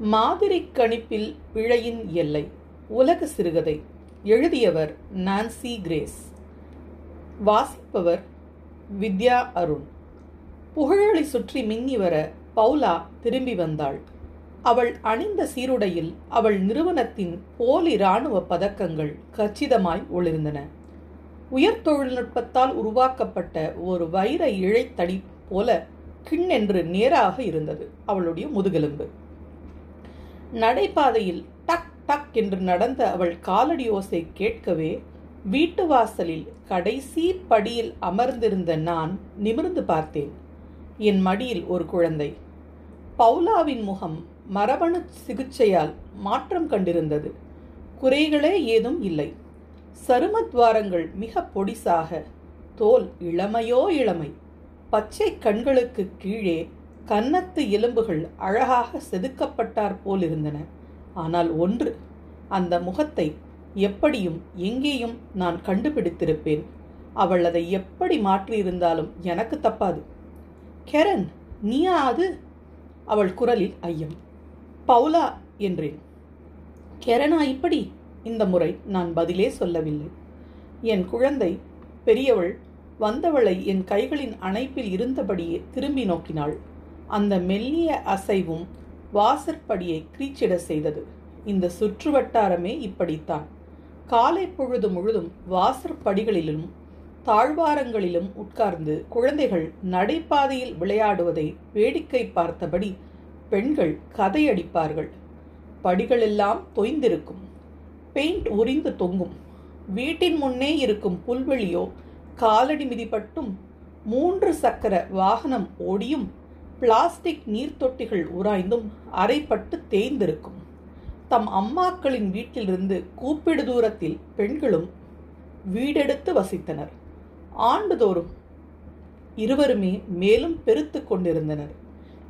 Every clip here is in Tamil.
மாதிரி கணிப்பில் பிழையின் எல்லை. உலக சிறுகதை. எழுதியவர் நான்சி கிரேஸ். வாசிப்பவர் வித்யா அருண். புகழலை சுற்றி மின்னி வர பவுலா திரும்பி வந்தாள். அவள் அணிந்த சீருடையில் அவள் நிறுவனத்தின் போலி இராணுவ பதக்கங்கள் கச்சிதமாய் ஒளிர்ந்தன. உயர் தொழில்நுட்பத்தால் உருவாக்கப்பட்ட ஒரு வைர இழைத்தடி போல கிண்ணென்று நேராக இருந்தது அவளுடைய முதுகெலும்பு. நடைபாதையில் டக் டக் என்று நடந்த அவள் காலடி ஓசை கேட்கவே வீட்டு வாசலில் கடைசி படியில் அமர்ந்திருந்த நான் நிமிர்ந்து பார்த்தேன். என் மடியில் ஒரு குழந்தை. பவுலாவின் முகம் மரபணு சிகிச்சையால் மாற்றம் கண்டிருந்தது. குறைகளே ஏதும் இல்லை. சருமத்வாரங்கள் மிக பொடிசாக. தோல் இளமையோ இளமை. பச்சை கண்களுக்கு கீழே கன்னத்து எலும்புகள் அழகாக செதுக்கப்பட்டார் போலிருந்தன. ஆனால் ஒன்று அந்த முகத்தை எப்படியும் எங்கேயும் நான் கண்டுபிடித்திருப்பேன். அவள் அதை எப்படி மாற்றியிருந்தாலும் எனக்கு தப்பாது. கெரன் நீயா அது? அவள் குரலில் ஐயம். பவுலா என்றேன். கெரனா இப்படி? இந்த முறை நான் பதிலே சொல்லவில்லை. என் குழந்தை பெரியவள் வந்தவளை என் கைகளின் அணைப்பில் இருந்தபடியே திரும்பி நோக்கினாள். அந்த மெல்லிய அசைவும் வாசற்படியை கிரீச்சிட செய்தது. இந்த சுற்று வட்டாரமே இப்படித்தான். காலை பொழுது முழுதும் வாசற்படிகளிலும் தாழ்வாரங்களிலும் உட்கார்ந்து குழந்தைகள் நடைபாதையில் விளையாடுவதை வேடிக்கை பார்த்தபடி பெண்கள் கதையடிப்பார்கள். படிகளெல்லாம் தொய்ந்திருக்கும். பெயிண்ட் உரிந்து தொங்கும். வீட்டின் முன்னே இருக்கும் புல்வெளியோ காலடி மிதிப்பட்டும் மூன்று சக்கர வாகனம் ஓடியும் பிளாஸ்டிக் நீர்த்தொட்டிகள் உராய்ந்தும் அரைப்பட்டு தேய்ந்திருக்கும். தம் அம்மாக்களின் வீட்டிலிருந்து கூப்பிடு தூரத்தில் பெண்களும் வீடெடுத்து வசித்தனர். ஆண்டுதோறும் இருவருமே மேலும் பெருத்து கொண்டிருந்தனர்.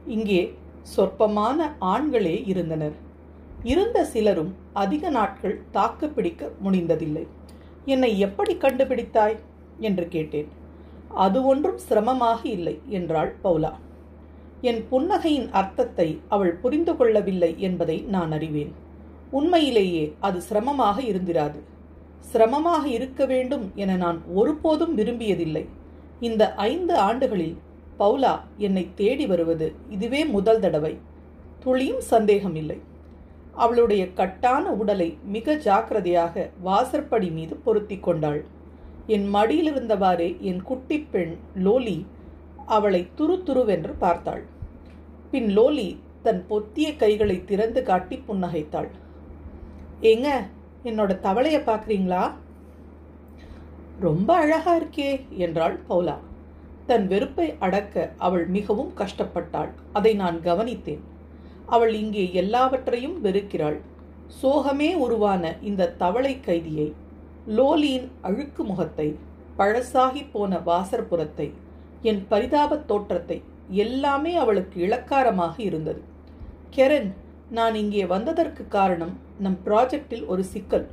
இங்கே சொற்பமான ஆண்களே இருந்தனர். இருந்த சிலரும் அதிக நாட்கள் தாக்கு பிடிக்க முடிந்ததில்லை என்னை எப்படி கண்டுபிடித்தாய்? என்று கேட்டேன். அது ஒன்றும் சிரமமாக இல்லை என்றாள் பவுலா. என் புன்னகையின் அர்த்தத்தை அவள் புரிந்து கொள்ளவில்லை என்பதை நான் அறிவேன். உண்மையிலேயே அது சிரமமாக இருந்திராது. சிரமமாக இருக்க வேண்டும் என நான் ஒருபோதும் விரும்பியதில்லை. இந்த ஐந்து ஆண்டுகளில் பவுலா என்னை தேடி வருவது இதுவே முதல் தடவை. துளியும் சந்தேகமில்லை. அவளுடைய கட்டான உடலை மிக ஜாக்கிரதையாக வாசற்படி மீது பொருத்தி கொண்டாள். என் மடியிலிருந்தவாறே என் குட்டிப்பெண் லோலி அவளை துரு துருவென்று பார்த்தாள். பின் லோலி தன் பொத்திய கைகளை திறந்து காட்டி புன்னகைத்தாள். ஏங்க என்னோட தவளையை பார்க்குறீங்களா ரொம்ப அழகா இருக்கே என்றாள் பௌலா தன் வெறுப்பை அடக்க அவள் மிகவும் கஷ்டப்பட்டாள். அதை நான் கவனித்தேன். அவள் இங்கே எல்லாவற்றையும் வெறுக்கிறாள். சோகமே உருவான இந்த தவளை கைதியை லோலியின் அழுக்கு முகத்தை பழசாகி போன வாசற்புறத்தை என் பரிதாபத் தோற்றத்தை எல்லாமே அவளுக்கு இளக்காரமாக இருந்தது. கெரன் நான் இங்கே வந்ததற்கு காரணம் நம் ப்ராஜெக்டில் ஒரு சிக்கல்.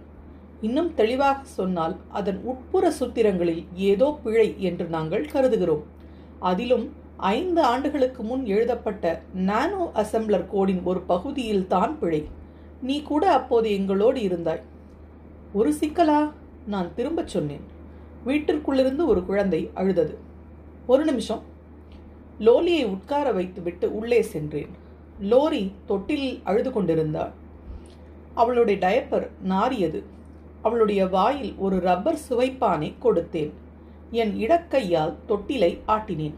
இன்னும் தெளிவாக சொன்னால் அதன் உட்புற சூத்திரங்களில் ஏதோ பிழை என்று நாங்கள் கருதுகிறோம். அதிலும் ஐந்து ஆண்டுகளுக்கு முன் எழுதப்பட்ட நானோ அசம்பிளர் கோடின் ஒரு பகுதியில் தான் பிழை. நீ கூட அப்போது எங்களோடு இருந்தாய். ஒரு சிக்கலா? நான் திரும்பச் சொன்னேன். வீட்டிற்குள்ளிருந்து ஒரு குழந்தை அழுதது. ஒரு நிமிஷம். லோலியை உட்கார வைத்துவிட்டு உள்ளே சென்றேன். லோரி தொட்டிலில் அழுது கொண்டிருந்தாள். அவளுடைய டயப்பர் நாரியது அவளுடைய வாயில் ஒரு ரப்பர் சுவைப்பானை கொடுத்தேன். என் இடக்கையால் தொட்டிலை ஆட்டினேன்.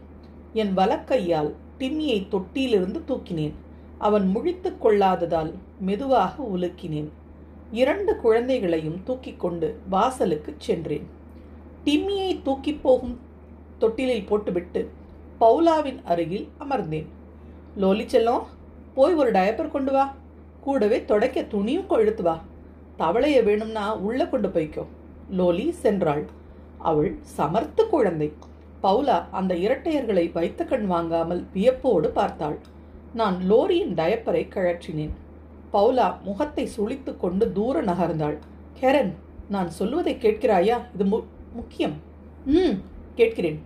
என் வலக்கையால் டிம்மியை தொட்டியிலிருந்து தூக்கினேன். அவன் முழித்து கொள்ளாததால் மெதுவாக உலுக்கினேன். இரண்டு குழந்தைகளையும் தூக்கிக் கொண்டு வாசலுக்கு சென்றேன். டிம்மியை தூக்கிப் போகும் தொட்டிலில் போட்டுவிட்டு பவுலாவின் அருகில் அமர்ந்தேன். லோலி செல்லம் போய் ஒரு டயப்பர் கொண்டு வா. கூடவே தொடக்க துணியும் கொழுத்து வா. தவளைய வேணும்னா உள்ள கொண்டு போய்க்கோ. லோலி சென்றாள். அவள் சமர்த்த குழந்தை. பவுலா அந்த இரட்டையர்களை வைத்த கண் வாங்காமல் வியப்போடு பார்த்தாள். நான் லோரியின் டயப்பரை கழற்றினேன். பவுலா முகத்தை சுழித்து கொண்டு தூர நகர்ந்தாள். கெரன் நான் சொல்வதை கேட்கிறாயா? இது மு முக்கியம். ம் கேட்கிறேன்.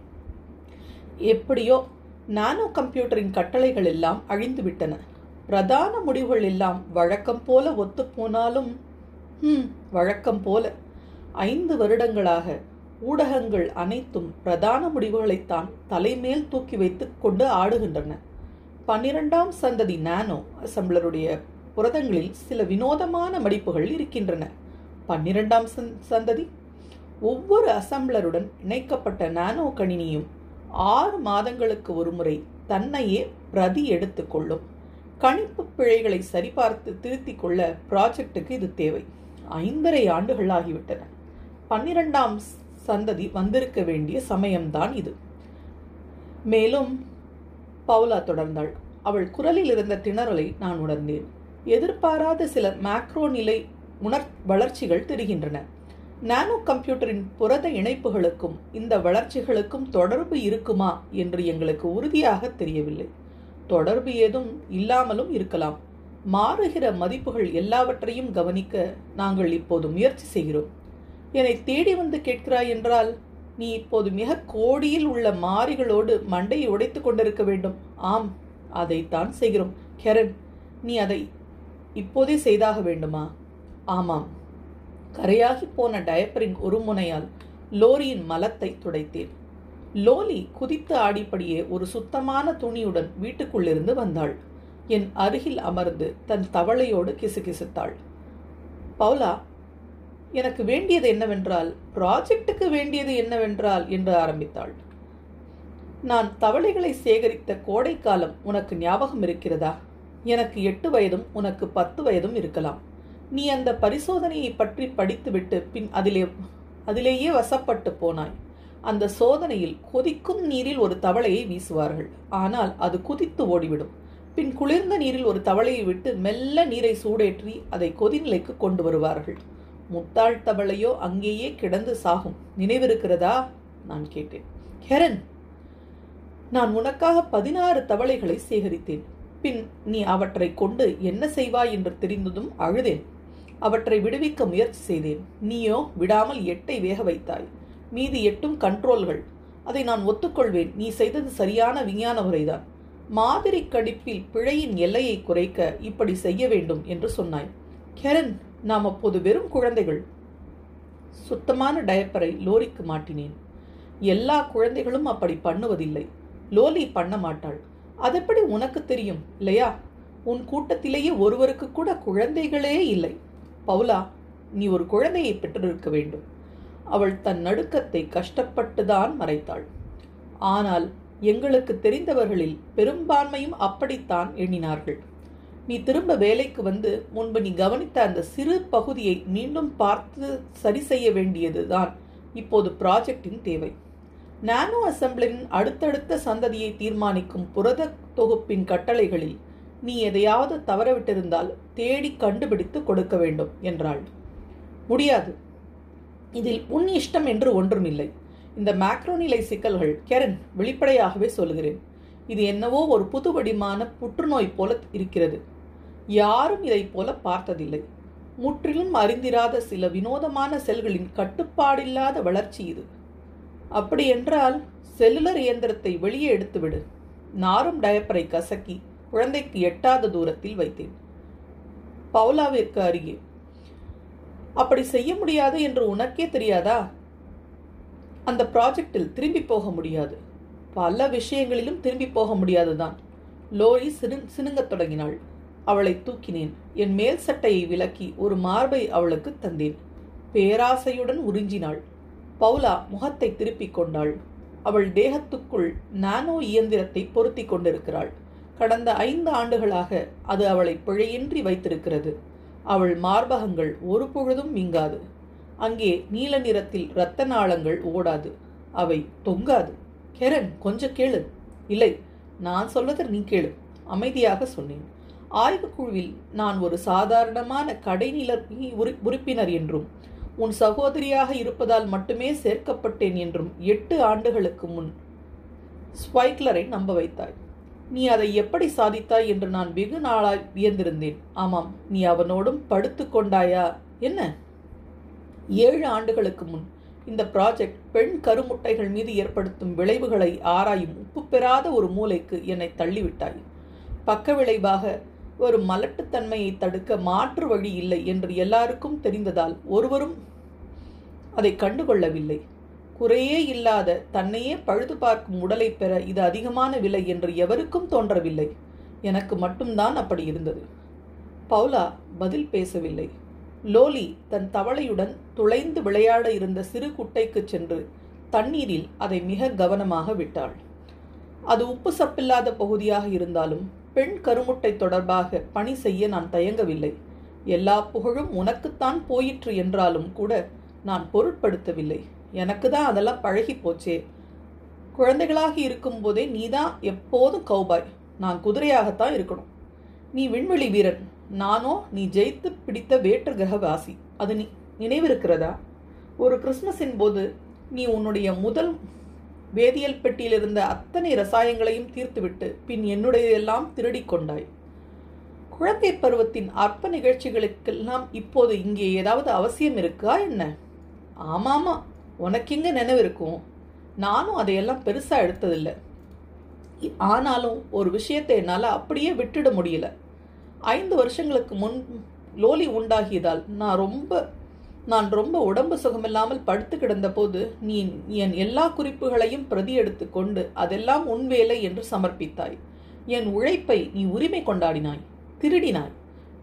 எப்படியோ நானோ கம்ப்யூட்டரின் கட்டளைகள் எல்லாம் அழிந்துவிட்டன. பிரதான முடிவுகள் எல்லாம் வழக்கம் போல ஒத்துப்போனாலும் ம் வழக்கம் போல ஐந்து வருடங்களாக ஊடகங்கள் அனைத்தும் பிரதான முடிவுகளைத்தான் தலைமேல் தூக்கி வைத்துக் கொண்டு ஆடுகின்றன. பன்னிரெண்டாம் சந்ததி நானோ அசம்பிளருடைய புரதங்களில் சில வினோதமான மடிப்புகள் இருக்கின்றன. பன்னிரெண்டாம் சந்ததி ஒவ்வொரு அசம்பிளருடன் இணைக்கப்பட்ட நானோ கணினியும் ஆறு மாதங்களுக்கு ஒருமுறை தன்னையே பிரதி எடுத்துக்கொள்ளும். கணிப்பு பிழைகளை சரிபார்த்து திருத்திக் கொள்ள ப்ராஜெக்டுக்கு இது தேவை. ஐந்தரை ஆண்டுகள் ஆகிவிட்டன. பன்னிரெண்டாம் சந்ததி வந்திருக்க வேண்டிய சமயம்தான் இது. மேலும் பவுலா தொடர்ந்தாள். அவள் குரலில் இருந்த திணறலை நான் உணர்ந்தேன். எதிர்பாராத சில மேக்ரோ நிலை உணர் வளர்ச்சிகள் தெரிகின்றன. நானோ கம்ப்யூட்டரின் புரத இணைப்புகளுக்கும் இந்த வளர்ச்சிகளுக்கும் தொடர்பு இருக்குமா என்று எங்களுக்கு உறுதியாக தெரியவில்லை. தொடர்பு ஏதும் இல்லாமலும் இருக்கலாம். மாறுகிற மதிப்புகள் எல்லாவற்றையும் கவனிக்க நாங்கள் இப்போது முயற்சி செய்கிறோம். என்னை தேடி வந்து கேட்கிறாய் என்றால் நீ இப்போது மிக கோடியில் உள்ள மாறிகளோடு மண்டையை உடைத்துக் கொண்டிருக்க வேண்டும். ஆம் அதைத்தான் செய்கிறோம். கெரன் நீ அதை இப்போதே செய்தாக வேண்டுமா? ஆமாம். கரையாகி போன டயப்பரின் ஒரு முனையால் லோரியின் மலத்தை துடைத்தேன். லோலி குதித்து ஆடிப்படியே ஒரு சுத்தமான துணியுடன் வீட்டுக்குள்ளிருந்து வந்தாள். என் அருகில் அமர்ந்து தன் தவளையோடு கிசுகிசுத்தாள். பவுலா எனக்கு வேண்டியது என்னவென்றால் ப்ராஜெக்டுக்கு வேண்டியது என்னவென்றால் என்று ஆரம்பித்தாள். நான் தவளைகளை சேகரித்த கோடைக்காலம் உனக்கு ஞாபகம் இருக்கிறதா? எனக்கு எட்டு வயதும் உனக்கு பத்து வயதும் இருக்கலாம். நீ அந்த பரிசோதனையை பற்றி படித்துவிட்டு பின் அதிலே அதிலேயே வசப்பட்டு போனாய். அந்த சோதனையில் கொதிக்கும் நீரில் ஒரு தவளையை வீசுவார்கள். ஆனால் அது குதித்து ஓடிவிடும். பின் குளிர்ந்த நீரில் ஒரு தவளையை விட்டு மெல்ல நீரை சூடேற்றி அதை கொதிநிலைக்கு கொண்டு வருவார்கள். முத்தாள் தவளையோ அங்கேயே கிடந்து சாகும். நினைவிருக்கிறதா? நான் கேட்டேன். ஹெரன் நான் உனக்காக பதினாறு தவளைகளை சேகரித்தேன். பின் நீ அவற்றை கொண்டு என்ன செய்வாய் என்று தெரிந்ததும் அழுதேன். அவற்றை விடுவிக்க முயற்சி செய்தேன். நீயோ விடாமல் எட்டை வேக வைத்தாய். மீதி எட்டும் கண்ட்ரோல்கள் அதை நான் ஒத்துக்கொள்வேன். நீ செய்தது சரியான விஞ்ஞான முறைதான். மாதிரி கடிப்பில் பிழையின் எல்லையை குறைக்க இப்படி செய்ய வேண்டும் என்று சொன்னாய். கெரன் நாம் அப்போது வெறும் குழந்தைகள். சுத்தமான டயப்பரை லோரிக்கு மாட்டினேன். எல்லா குழந்தைகளும் அப்படி பண்ணுவதில்லை. லோலி பண்ண மாட்டாள். அதெப்படி உனக்கு தெரியும் இல்லையா உன் கூட்டத்திலேயே ஒருவருக்கு கூட குழந்தைகளே இல்லை. பவுலா நீ ஒரு குழந்தையை பெற்றிருக்க வேண்டும். அவள் தன் நடுக்கத்தை கஷ்டப்பட்டுதான் மறைத்தாள். ஆனால் எங்களுக்கு தெரிந்தவர்களில் பெரும்பான்மையும் அப்படித்தான் எண்ணினார்கள். நீ திரும்ப வேலைக்கு வந்து முன்பு நீ கவனித்த அந்த சிறு பகுதியை மீண்டும் பார்த்து சரி செய்ய வேண்டியதுதான் இப்போது ப்ராஜெக்டின் தேவை. நானோ அசம்பிளின் அடுத்தடுத்த சந்ததியை தீர்மானிக்கும் புரத தொகுப்பின் கட்டளைகளில் நீ எதையாவது தவறவிட்டிருந்தால் தேடி கண்டுபிடித்து கொடுக்க வேண்டும் என்றாள். முடியாது. இதில் உன் இஷ்டம் என்று ஒன்றுமில்லை. இந்த மேக்ரோநிலை சிக்கல்கள் கெரன் வெளிப்படையாகவே சொல்கிறேன் இது என்னவோ ஒரு புதுவடிமான புற்றுநோய் போல இருக்கிறது. யாரும் இதைப் போல பார்த்ததில்லை. முற்றிலும் அறிந்திராத சில வினோதமான செல்களின் கட்டுப்பாடில்லாத வளர்ச்சி இது. அப்படியென்றால் செல்லுலர் இயந்திரத்தை வெளியே எடுத்துவிடு. நாரும் டயப்பரை கசக்கி குழந்தைக்கு எட்டாத தூரத்தில் வைத்தேன். பவுலாவிற்கு அருகே. அப்படி செய்ய முடியாது என்று உனக்கே தெரியாதா? அந்த ப்ராஜெக்டில் திரும்பி போக முடியாது. பல விஷயங்களிலும் திரும்பி போக முடியாதுதான். லோரி சிறு சினுங்கத் தொடங்கினாள். அவளை தூக்கினேன். என் மேல் சட்டையை விலக்கி ஒரு மார்பை அவளுக்கு தந்தேன். பேராசையுடன் உறிஞ்சினாள். பவுலா முகத்தை திருப்பிக் கொண்டாள். அவள் தேகத்துக்குள் நானோ இயந்திரத்தை பொருத்தி கொண்டிருக்கிறாள். கடந்த ஐந்து ஆண்டுகளாக அது அவளை பிழையின்றி வைத்திருக்கிறது. அவள் மார்பகங்கள் ஒரு பொழுதும் மீங்காது. அங்கே நீல நிறத்தில் இரத்த நாளங்கள் ஓடாது. அவை தொங்காது. கெரன் கொஞ்சம் கேளு. இல்லை நான் சொல்வதை நீ கேளு. அமைதியாக சொன்னேன். ஆய்வுக்குழுவில் நான் ஒரு சாதாரணமான கடைநில உறுப்பினர் என்றும் உன் சகோதரியாக இருப்பதால் மட்டுமே சேர்க்கப்பட்டேன் என்றும் எட்டு ஆண்டுகளுக்கு முன் ஸ்வைக்லரை நம்ப வைத்தாய். நீ அதை எப்படி சாதித்தாய் என்று நான் வெகு நாளாய் வியந்திருந்தேன். ஆமாம் நீ அவனோடும் படுத்து கொண்டாயா? என்ன? ஏழு ஆண்டுகளுக்கு முன் இந்த ப்ராஜெக்ட் பெண் கருமுட்டைகள் மீது ஏற்படுத்தும் விளைவுகளை ஆராயும் உப்பு பெறாத ஒரு மூலைக்கு என்னை தள்ளிவிட்டாய். பக்க விளைவாக ஒரு மலட்டுத்தன்மையை தடுக்க மாற்று வழி இல்லை என்று எல்லாருக்கும் தெரிந்ததால் ஒருவரும் அதை கண்டுகொள்ளவில்லை. குறையே இல்லாத தன்னையே பழுது பார்க்கும் உடலை பெற இது அதிகமான விலை என்று எவருக்கும் தோன்றவில்லை. எனக்கு மட்டும்தான் அப்படி இருந்தது. பவுலா பதில் பேசவில்லை. லோலி தன் தவளையுடன் துளைந்து விளையாட இருந்த சிறு குட்டைக்கு சென்று தண்ணீரில் அதை மிக கவனமாக விட்டாள். அது உப்பு சப்பில்லாத பகுதியாக இருந்தாலும் பெண் கருமுட்டை தொடர்பாக பணி செய்ய நான் தயங்கவில்லை. எல்லா புகழும் உனக்குத்தான் போயிற்று என்றாலும் கூட நான் பொருட்படுத்தவில்லை. எனக்கு தான் அதெல்லாம் பழகி போச்சே. குழந்தைகளாக இருக்கும்போதே நீ தான் எப்போதும் கௌபாய். நான் குதிரையாகத்தான் இருக்கணும். நீ விண்வெளி வீரன். நானோ நீ ஜெயித்து பிடித்த வேற்று கிரகவாசி. அது நீ நினைவிருக்கிறதா? ஒரு கிறிஸ்மஸின் போது நீ உன்னுடைய முதல் வேதியியல் பெட்டியில் இருந்த அத்தனை ரசாயங்களையும் தீர்த்துவிட்டு பின் என்னுடையெல்லாம் திருடி கொண்டாய். குழந்தை பருவத்தின் அற்ப நிகழ்ச்சிகளுக்கெல்லாம் இப்போது இங்கே ஏதாவது அவசியம் இருக்கா என்ன? ஆமாமா. உனக்கிங்க நினைவு இருக்கும். நானும் அதையெல்லாம் பெருசாக எடுத்ததில்லை. ஆனாலும் ஒரு விஷயத்தை என்னால் அப்படியே விட்டுட முடியல. ஐந்து வருஷங்களுக்கு முன் லோலி உண்டாகியதால் நான் ரொம்ப நான் ரொம்ப உடம்பு சுகமில்லாமல் படுத்து கிடந்தபோது நீ என் எல்லா குறிப்புகளையும் பிரதி எடுத்து கொண்டு அதெல்லாம் உன் வேலை என்று சமர்ப்பித்தாய். என் உழைப்பை நீ உரிமை கொண்டாடினாய் திருடினாய்.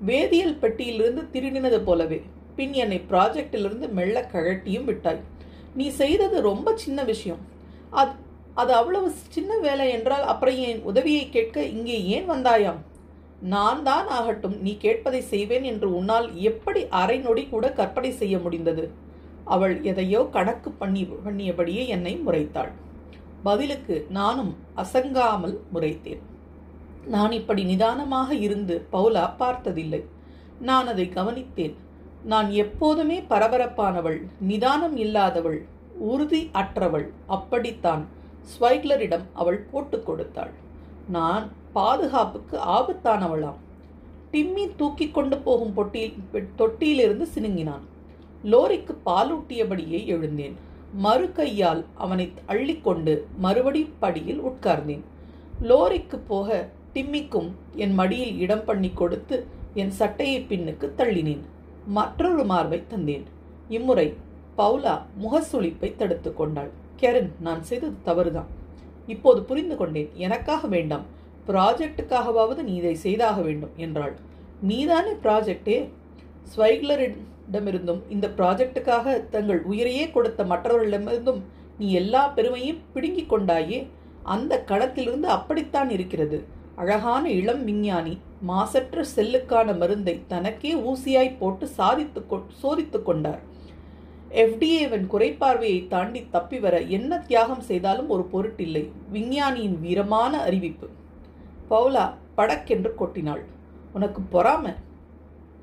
வேதியியல் பெட்டியிலிருந்து திருடினது போலவே பின் என்னை ப்ராஜெக்டிலிருந்து மெல்ல கழட்டியும் விட்டாய். நீ செய்தது ரொம்ப சின்ன விஷயம். அது அது அவ்வளவு சின்ன வேலை என்றால் அப்புறம் என் உதவியை கேட்க இங்கே ஏன் வந்தாயாம்? நான் தான் ஆகட்டும் நீ கேட்பதை செய்வேன் என்று உன்னால் எப்படி அரை நொடி கூட கற்பனை செய்ய முடிந்தது? அவள் எதையோ கணக்கு பண்ணி பண்ணியபடியே என்னை முறைத்தாள். பதிலுக்கு நானும் அசங்காமல் முறைத்தேன். நான் இப்படி நிதானமாக இருந்து பவுலா பார்த்ததில்லை. நான் அதை கவனித்தேன். நான் எப்போதுமே பரபரப்பானவள் நிதானம் இல்லாதவள் உறுதி அற்றவள். அப்படித்தான் ஸ்வைக்லரிடம் அவள் போட்டு கொடுத்தாள். நான் பாதுகாப்புக்கு ஆபத்தானவளாம். டிம்மி தூக்கி கொண்டு போகும் பொட்டியில் தொட்டியிலிருந்து சினுங்கினான். லோரிக்கு பாலூட்டியபடியே எழுந்தேன். மறு கையால் அவனை அள்ளிக்கொண்டு மறுபடி படியில் உட்கார்ந்தேன். லோரிக்கு போக டிம்மிக்கும் என் மடியில் இடம் பண்ணி கொடுத்து என் சட்டையை பின்னுக்கு தள்ளினேன். மற்றொரு மார்பை தந்தேன். இம்முறை பவுலா முகசுளிப்பை தடுத்து கொண்டாள். கெரன் நான் செய்தது தவறுதான். இப்போது புரிந்து கொண்டேன். எனக்காக வேண்டாம். ப்ராஜெக்டுக்காகவாவது நீ இதை செய்தாக வேண்டும் என்றாள். நீதானே ப்ராஜெக்டே? ஸ்வைக்லரிடமிருந்தும் இந்த ப்ராஜெக்டுக்காக தங்கள் உயிரையே கொடுத்த மற்றவர்களிடமிருந்தும் நீ எல்லா பெருமையும் பிடுங்கிக் கொண்டாயே? அந்த களத்திலிருந்து அப்படித்தான் இருக்கிறது. அழகான இளம் விஞ்ஞானி மாசற்ற செல்லுக்கான மருந்தை தனக்கே ஊசியாய் போட்டு சாதித்து சோதித்து கொண்டார். எஃப்டிஏவின் குறைபார்வையை தாண்டி தப்பி வர என்ன தியாகம் செய்தாலும் ஒரு பொருட்டில்லை. விஞ்ஞானியின் வீரமான அறிவிப்பு. பவுலா படக்கென்று கொட்டினாள். உனக்கு பொறாம?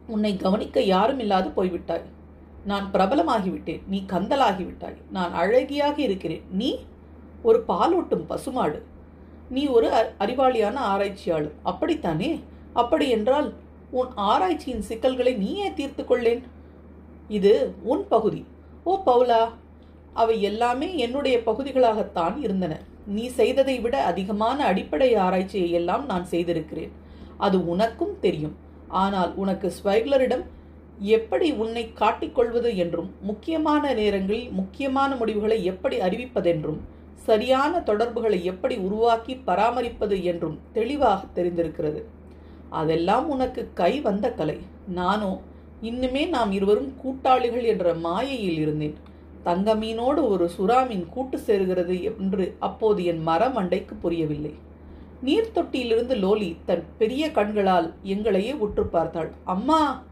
உன்னை கவனிக்க யாரும் இல்லாது போய்விட்டாய். நான் பிரபலமாகிவிட்டேன். நீ கந்தலாகிவிட்டாய் நான் அழகியாக இருக்கிறேன். நீ? ஒரு பாலூட்டும் பசுமாடு. நீ ஒரு அறிவாளியான ஆராய்ச்சியாளர். அப்படித்தானே? அப்படியென்றால் உன் ஆராய்ச்சியின் சிக்கல்களை நீயே தீர்த்து கொள்ளேன். இது உன் பகுதி. ஓ பவுலா அவை எல்லாமே என்னுடைய பகுதிகளாகத்தான் இருந்தன. நீ செய்ததை விட அதிகமான அடிப்படை ஆராய்ச்சியை எல்லாம் நான் செய்திருக்கிறேன். அது உனக்கும் தெரியும். ஆனால் உனக்கு ஸ்வைக்லரிடம் எப்படி உன்னை காட்டிக்கொள்வது என்றும் முக்கியமான நேரங்களில் முக்கியமான முடிவுகளை எப்படி அறிவிப்பதென்றும் சரியான தொடர்புகளை எப்படி உருவாக்கி பராமரிப்பது என்றும் தெளிவாக தெரிந்திருக்கிறது. அதெல்லாம் உனக்கு கை வந்த கலை. நானோ இன்னுமே நாம் இருவரும் கூட்டாளிகள் என்ற மாயையில் இருந்தேன். தங்கமீனோடு ஒரு சுறாமீன் கூட்டு சேருகிறது என்று அப்போது என் மரமண்டைக்கு புரியவில்லை. நீர் தொட்டியிலிருந்து லோலி தன் பெரிய கண்களால் எங்களையே உற்று பார்த்தாள். அம்மா!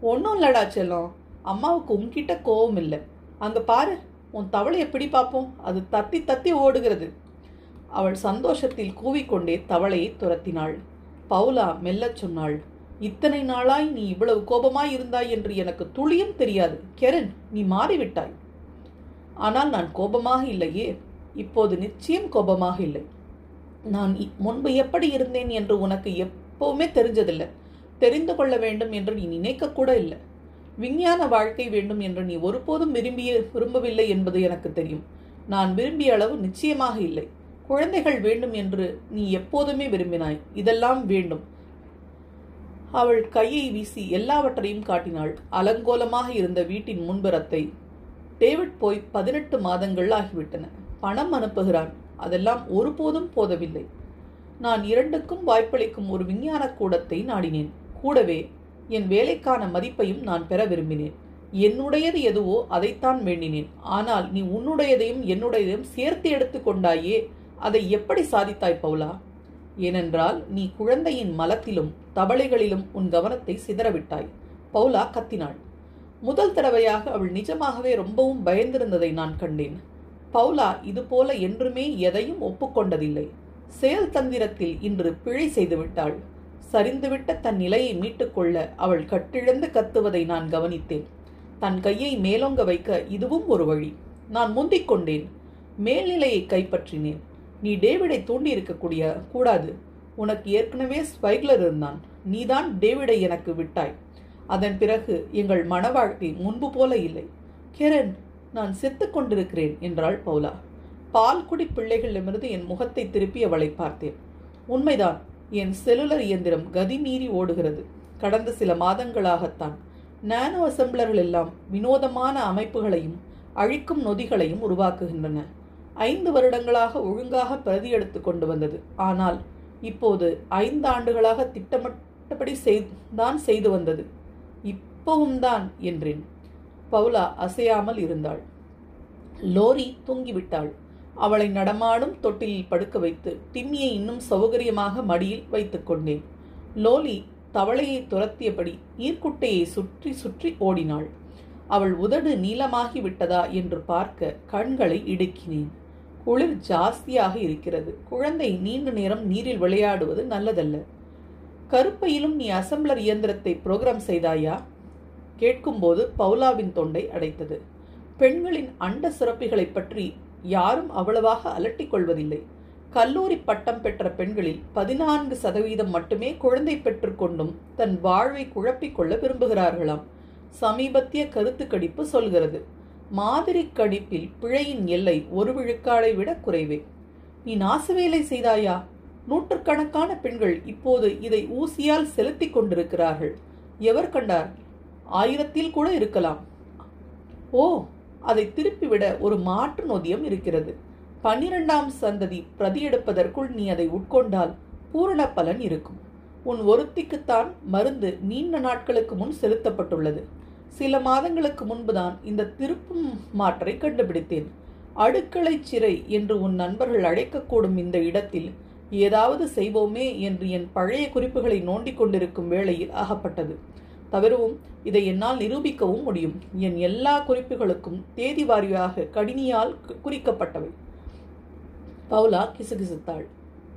ஒன்றும் இல்லடா செல்லம். அம்மாவுக்கு உன்கிட்ட கோவம் இல்லை அங்கே பாரு உன் தவளையை பிடி பார்ப்போம்? அது தத்தி தத்தி ஓடுகிறது. அவள் சந்தோஷத்தில் கூவிக்கொண்டே தவளையை துரத்தினாள். பவுலா மெல்லச் சொன்னாள். இத்தனை நாளாய் நீ இவ்வளவு கோபமாய் இருந்தாய் என்று எனக்கு துளியும் தெரியாது. கெரன் நீ மாறிவிட்டாய். ஆனால் நான் கோபமாக இல்லையே. இப்போது நிச்சயம் கோபமாக இல்லை. நான் முன்பு எப்படி இருந்தேன் என்று உனக்கு எப்பவுமே தெரிஞ்சதில்லை. தெரிந்து கொள்ள வேண்டும் என்று நீ நினைக்க கூட இல்லை. விஞ்ஞான வாழ்க்கை வேண்டும் என்று நீ ஒருபோதும் விரும்பிய விரும்பவில்லை என்பது எனக்கு தெரியும். நான் விரும்பிய அளவு நிச்சயமாக இல்லை. குழந்தைகள் வேண்டும் என்று நீ எப்போதுமே விரும்பினாய். இதெல்லாம் வேண்டும். அவள் கையை வீசி எல்லாவற்றையும் காட்டினாள். அலங்கோலமாக இருந்த வீட்டின் முன்புறத்தை டேவிட் போய் பதினெட்டு மாதங்கள் ஆகிவிட்டன. பணம் அனுப்புகிறான். அதெல்லாம் ஒருபோதும் போதவில்லை. நான் இரண்டுக்கும் வாய்ப்பளிக்கும் ஒரு விஞ்ஞான கூடத்தை நாடினேன். கூடவே என் வேலைக்கான மதிப்பையும் நான் பெற விரும்பினேன். என்னுடையது எதுவோ அதைத்தான் வேண்டினேன். ஆனால் நீ உன்னுடையதையும் என்னுடையதையும் சேர்த்து எடுத்துக்கொண்டாயே அதை எப்படி சாதித்தாய் பவுலா? ஏனென்றால் நீ குழந்தையின் மலத்திலும் தவளைகளிலும் உன் கவனத்தை சிதறவிட்டாய். பவுலா கத்தினாள். முதல் தடவையாக அவள் நிஜமாகவே ரொம்பவும் பயந்திருந்ததை நான் கண்டேன். பவுலா இதுபோல என்றுமே எதையும் ஒப்புக்கொண்டதில்லை. செயல் தந்திரத்தில் இன்று பிழை செய்துவிட்டாள் சரிந்துவிட்ட தன் நிலையை மீட்டுக்கொள்ள அவள் கட்டிழந்து கத்துவதை நான் கவனித்தேன். தன் கையை மேலோங்க வைக்க இதுவும் ஒரு வழி. நான் முந்திக் கொண்டேன் மேல்நிலையை கைப்பற்றினேன். நீ டேவிடை தூண்டி இருக்கக்கூடிய கூடாது. உனக்கு ஏற்கனவே ஸ்பைக்லர் இருந்தான். நீதான் டேவிடை எனக்கு விட்டாய். அதன் பிறகு எங்கள் மன வாழ்க்கை முன்பு போல இல்லை. கிரண் நான் செத்து கொண்டிருக்கிறேன் என்றாள் பவுலா. பால்குடி பிள்ளைகளிடமிருந்து என் முகத்தை திருப்பி அவளை பார்த்தேன். உண்மைதான் என் செல்லுலர் இயந்திரம் கதி மீறி ஓடுகிறது. கடந்த சில மாதங்களாகத்தான் நானோ அசம்பிளர்கள் எல்லாம் வினோதமான அமைப்புகளையும் அழிக்கும் நொதிகளையும் உருவாக்குகின்றன. ஐந்து வருடங்களாக ஒழுங்காக பிரதி எடுத்து கொண்டு வந்தது. ஆனால் இப்போது ஐந்து ஆண்டுகளாக திட்டமிட்டபடி தான் செய்து வந்தது. இப்பவும் தான் என்றேன். பவுலா அசையாமல் இருந்தாள். லோரி தூங்கிவிட்டாள். அவளை நடமாடும் தொட்டிலில் படுக்க வைத்து டிம்மியை இன்னும் சௌகரியமாக மடியில் வைத்துக் கொண்டேன். லோலி தவளையை துரத்தியபடி ஈர்க்குட்டையை சுற்றி சுற்றி ஓடினாள். அவள் உதடு நீளமாகி விட்டதா என்று பார்க்க கண்களை இடுக்கினேன். குளிர் ஜாஸ்தியாக இருக்கிறது. குழந்தை நீண்ட நேரம் நீரில் விளையாடுவது நல்லதல்ல. கருப்பையிலும் நீ அசம்பிளர் இயந்திரத்தை புரோகிராம் செய்தாயா? கேட்கும்போது பவுலாவின் தொண்டை அடைத்தது. பெண்களின் அண்ட சுரப்பிகளை பற்றி யாரும் அவ்வளவாக அலட்டிக் கொள்வதில்லை. கல்லூரி பட்டம் பெற்ற பெண்களில் பதினான்கு சதவீதம் மட்டுமே குழந்தை பெற்றுக்கொண்டும் தன் வாழ்வை குழப்பிக்கொள்ள விரும்புகிறார்களாம். சமீபத்திய கருத்து கடிப்பு சொல்கிறது. மாதிரி கடிப்பில் பிழையின் எல்லை ஒரு விழுக்காடை விட குறைவே. நீ நாசவேலை செய்தாயா? நூற்றுக்கணக்கான பெண்கள் இப்போது இதை ஊசியால் செலுத்திக் கொண்டிருக்கிறார்கள். எவர் கண்டார்? ஆயிரத்தில் கூட இருக்கலாம். ஓ அதை திருப்பிவிட ஒரு மாற்று நொதியம் இருக்கிறது. பன்னிரண்டாம் சந்ததி பிரதியெடுப்பதற்குள் நீ அதை உட்கொண்டால் பூரண பலன் இருக்கும். உன் ஒருத்திக்குத்தான் மருந்து நீண்ட நாட்களுக்கு முன் செலுத்தப்பட்டுள்ளது. சில மாதங்களுக்கு முன்புதான் இந்த திருப்பும் மாற்றை கண்டுபிடித்தேன். அடுக்களை சிறை என்று உன் நண்பர்கள் அழைக்கக்கூடும் இந்த இடத்தில் ஏதாவது செய்வோமே என்று என் பழைய குறிப்புகளை நோண்டிக் கொண்டிருக்கும் வேளையில் அகப்பட்டது. தவிரவும் இதை என்னால் நிரூபிக்கவும் முடியும். என் எல்லா குறிப்புகளுக்கும் தேதி வாரியாக கடினியால் குறிக்கப்பட்டவை. பவுலா கிசுகிசுத்தாள்.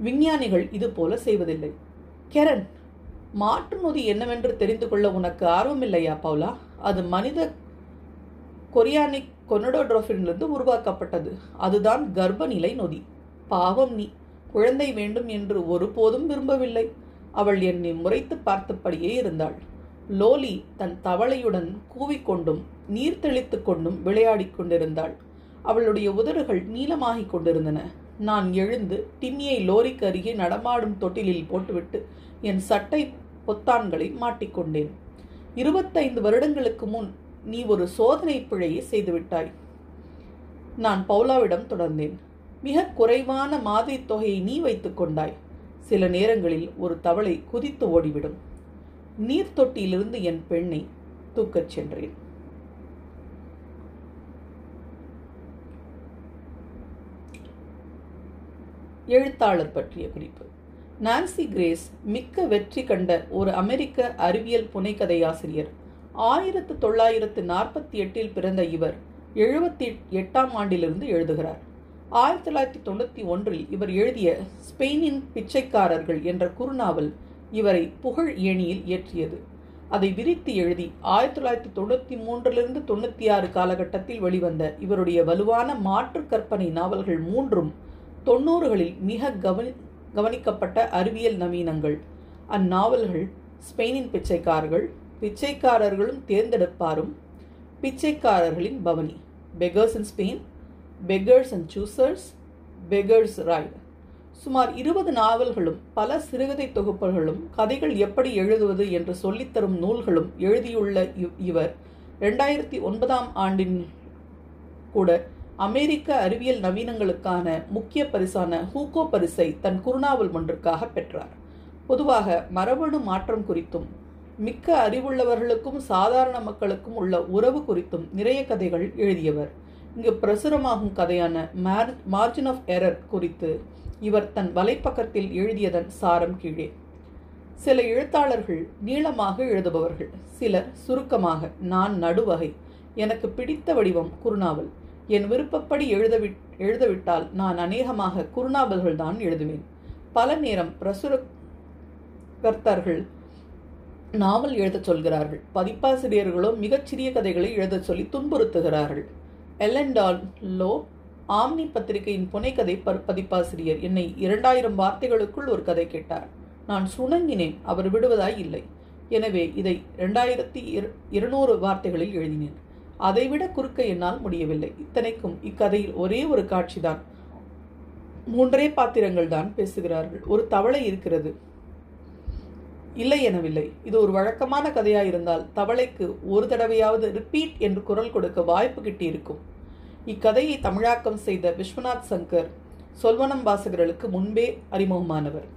விஞ்ஞானிகள் இது போல செய்வதில்லை. கெரன் மாற்று நொதி என்னவென்று தெரிந்து கொள்ள உனக்கு ஆர்வமில்லையா பவுலா? அது மனித கொரியானிக் கொனடோட்ரோஃபின்லேருந்து உருவாக்கப்பட்டது. அதுதான் கர்ப்பநிலை நொதி. பாவம் நீ. குழந்தை வேண்டும் என்று ஒருபோதும் விரும்பவில்லை. அவள் என்னை முறைத்து பார்த்தபடியே இருந்தாள். லோலி தன் தவளையுடன் கூவிக்கொண்டும் நீர் தெளித்து கொண்டும் விளையாடிக் கொண்டிருந்தாள். அவளுடைய உதடுகள் நீளமாகிக் கொண்டிருந்தன. நான் எழுந்து டிம்மியை லோரிக்கு அருகே நடமாடும் தொட்டிலில் போட்டுவிட்டு என் சட்டை பொத்தான்களை மாட்டிக்கொண்டேன் இருபத்தைந்து வருடங்களுக்கு முன் நீ ஒரு சோதனை பிழையை செய்துவிட்டாய். நான் பவுலாவிடம் தொடர்ந்தேன். மிக குறைவான மாதிரி தொகையை நீ வைத்துக் கொண்டாய். சில நேரங்களில் ஒரு தவளை குதித்து ஓடிவிடும். நீர் தொட்டியிலிருந்து என் பெண்ணை தூக்கச் சென்றேன். எழுத்தாளர் பற்றிய குறிப்பு. நான்சி கிரேஸ் மிக்க வெற்றி கண்ட ஒரு அமெரிக்க அறிவியல் புனைக்கதையாசிரியர் ஆயிரத்து தொள்ளாயிரத்து நாற்பத்தி எட்டில் பிறந்த இவர் எழுபத்தி எட்டாம் ஆண்டிலிருந்து எழுதுகிறார். ஆயிரத்தி தொள்ளாயிரத்தி தொண்ணூற்றி ஒன்றில் இவர் எழுதிய ஸ்பெயினின் பிச்சைக்காரர்கள் என்ற குறுநாவல் இவரை புகழ் ஏணியில் ஏற்றியது. அதை விரித்து எழுதி ஆயிரத்தி தொள்ளாயிரத்தி தொண்ணூற்றி மூன்றிலிருந்து தொண்ணூற்றி ஆறு காலகட்டத்தில் வெளிவந்த இவருடைய வலுவான மாற்று கற்பனை நாவல்கள் மூன்றும் தொன்னூறுகளில் மிக கவனி கவனிக்கப்பட்ட அறிவியல் நவீனங்கள். அந்நாவல்கள் ஸ்பெயினின் பிச்சைக்காரர்கள் பிச்சைக்காரர்களும் தேர்ந்தெடுப்பாரும் பிச்சைக்காரர்களின் பவனி. Beggars in Spain beggars and choosers beggars ride சுமார் இருபது நாவல்களும் பல சிறுகதை தொகுப்புகளும் கதைகள் எப்படி எழுதுவது என்று சொல்லித்தரும் நூல்களும் எழுதியுள்ள இவ்- இவர் ரெண்டாயிரத்தி ஒன்பதாம் ஆண்டின் கூட அமெரிக்க அறிவியல் நவீனங்களுக்கான முக்கிய பரிசான ஹூகோ பரிசை தன் குறுநாவல் ஒன்றுக்காக பெற்றார். பொதுவாக மரபணு மாற்றம் குறித்தும் மிக்க அறிவுள்ளவர்களுக்கும் சாதாரண மக்களுக்கும் உள்ள உறவு குறித்தும் நிறைய கதைகள் எழுதியவர். இங்கு பிரசுரமாகும் கதையான மார்ஜின் ஆஃப் எரர் குறித்து இவர் தன் வலைப்பக்கத்தில் எழுதியதன் சாரம் கீழே. சில எழுத்தாளர்கள் நீளமாக எழுதுபவர்கள் சிலர் சுருக்கமாக நான் நடுவகை எனக்கு பிடித்த வடிவம் குறுநாவல் என் விருப்பப்படி எழுதவி எழுதவிட்டால் நான் அநேகமாக குறுநாவல்கள் தான் எழுதுவேன். பல நேரம் பிரசுரகர்த்தர்கள் நாவல் எழுதச் சொல்கிறார்கள். பதிப்பாசிரியர்களோ மிகச்சிறிய கதைகளை எழுதச் சொல்லி துன்புறுத்துகிறார்கள். எல்லன்டால் லோ ஆம்னி பத்திரிகையின் புனைக்கதை பதிப்பாசிரியர் என்னை இரண்டாயிரம் வார்த்தைகளுக்குள் ஒரு கதை கேட்டார். நான் சுணங்கினேன் அவர் விடுவதாய் இல்லை. எனவே இதை இரண்டாயிரத்தி இருநூறு வார்த்தைகளில் எழுதினேன். அதைவிட குறுக்க என்னால் முடியவில்லை. இத்தனைக்கும் இக்கதையில் ஒரே ஒரு காட்சிதான். மூன்றே பாத்திரங்கள் தான் பேசுகிறார்கள். ஒரு தவளை இருக்கிறது. இல்லை எனவில்லை. இது ஒரு வழக்கமான கதையாக இருந்தால் தவளைக்கு ஒரு தடவையாவது ரிப்பீட் என்று குரல் கொடுக்க வாய்ப்பு கிட்டியிருக்கும். இக்கதையை தமிழாக்கம் செய்த விஸ்வநாத் சங்கர் சொல்வனம் வாசகர்களுக்கு முன்பே அறிமுகமானவர்.